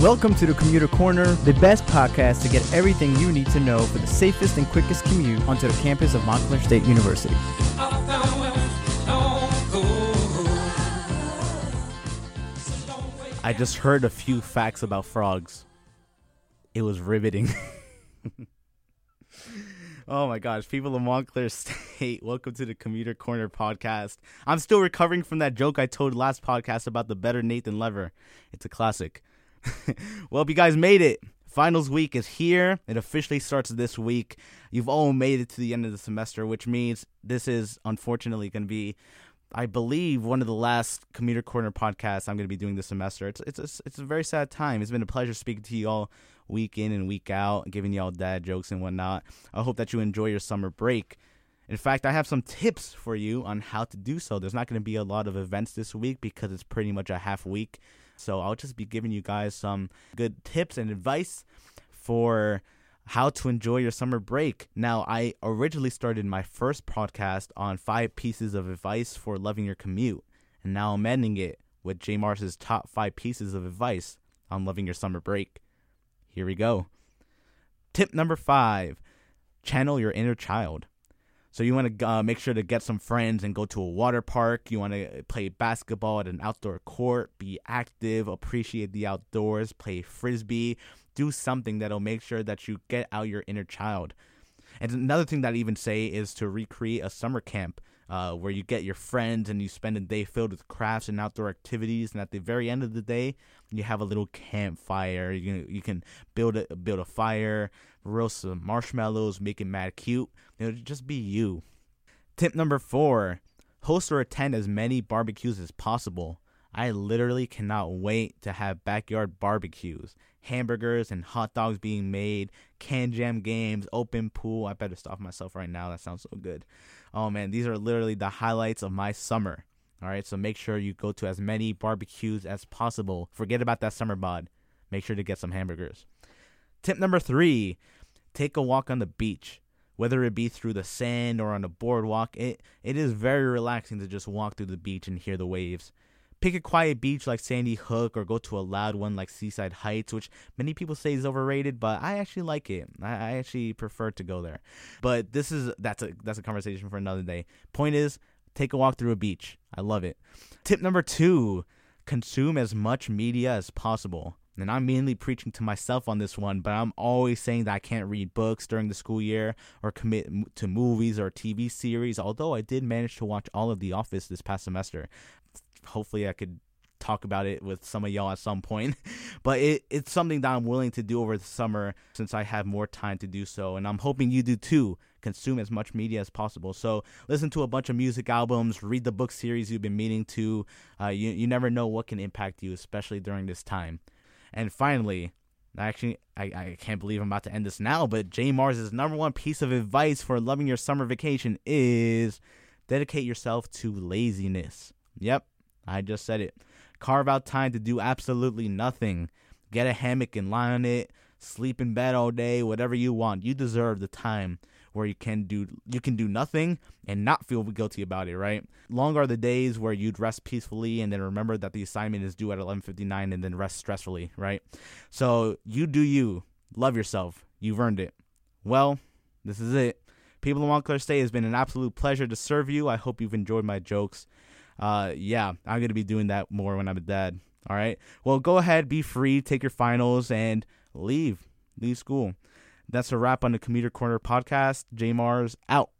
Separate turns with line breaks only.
Welcome to the Commuter Corner, the best podcast to get everything you need to know for the safest and quickest commute onto the campus of Montclair State University. I just heard a few facts about frogs. It was riveting. oh my gosh, people of Montclair State, welcome to the Commuter Corner podcast. I'm still recovering from that joke I told last podcast about the better Nathan Lever. It's a classic. well, if you guys made it. Finals week is here. It officially starts this week. You've all made it to the end of the semester, which means this is unfortunately going to be, I believe, one of the last Commuter Corner podcasts I'm going to be doing this semester. It's it's a, it's a very sad time. It's been a pleasure speaking to you all week in and week out, giving y'all dad jokes and whatnot. I hope that you enjoy your summer break. In fact, I have some tips for you on how to do so. There's not going to be a lot of events this week because it's pretty much a half week. So I'll just be giving you guys some good tips and advice for how to enjoy your summer break. Now, I originally started my first podcast on five pieces of advice for loving your commute, and now I'm ending it with J Mars's top five pieces of advice on loving your summer break. Here we go. Tip number five channel your inner child. So you want to uh, make sure to get some friends and go to a water park. You want to play basketball at an outdoor court, be active, appreciate the outdoors, play frisbee, do something that'll make sure that you get out your inner child. And another thing that I even say is to recreate a summer camp uh, where you get your friends and you spend a day filled with crafts and outdoor activities. And at the very end of the day, you have a little campfire. You you can build a build a fire, roast some marshmallows, make it mad cute. Know, just be you. Tip number four: host or attend as many barbecues as possible. I literally cannot wait to have backyard barbecues, hamburgers and hot dogs being made, Kan Jam games, open pool. I better stop myself right now. That sounds so good. Oh man, these are literally the highlights of my summer. All right, so make sure you go to as many barbecues as possible. Forget about that summer bod. Make sure to get some hamburgers. Tip number three take a walk on the beach. Whether it be through the sand or on a boardwalk, it, it is very relaxing to just walk through the beach and hear the waves. Pick a quiet beach like Sandy Hook or go to a loud one like Seaside Heights, which many people say is overrated, but I actually like it. I, I actually prefer to go there. But this is that's a that's a conversation for another day. Point is, take a walk through a beach. I love it. Tip number two, consume as much media as possible. And I'm mainly preaching to myself on this one, but I'm always saying that I can't read books during the school year or commit to movies or TV series, although I did manage to watch all of The Office this past semester hopefully I could talk about it with some of y'all at some point. But it, it's something that I'm willing to do over the summer since I have more time to do so. And I'm hoping you do too. Consume as much media as possible. So listen to a bunch of music albums, read the book series you've been meaning to. Uh, you, you never know what can impact you, especially during this time. And finally, Actually, I, I can't believe I'm about to end this now, but J Mars' number one piece of advice for loving your summer vacation is dedicate yourself to laziness. Yep, I just said it. Carve out time to do absolutely nothing. Get a hammock and lie on it. Sleep in bed all day, whatever you want. You deserve the time where you can do you can do nothing and not feel guilty about it, right? Long are the days where you'd rest peacefully and then remember that the assignment is due at 11:59 and then rest stressfully, right? So, you do you. Love yourself. You've earned it. Well, this is it. People in Montclair State has been an absolute pleasure to serve you. I hope you've enjoyed my jokes uh, yeah, I'm gonna be doing that more when I'm a dad. All right. Well, go ahead, be free, take your finals, and leave. Leave school. That's a wrap on the Commuter Corner podcast. J Mars out.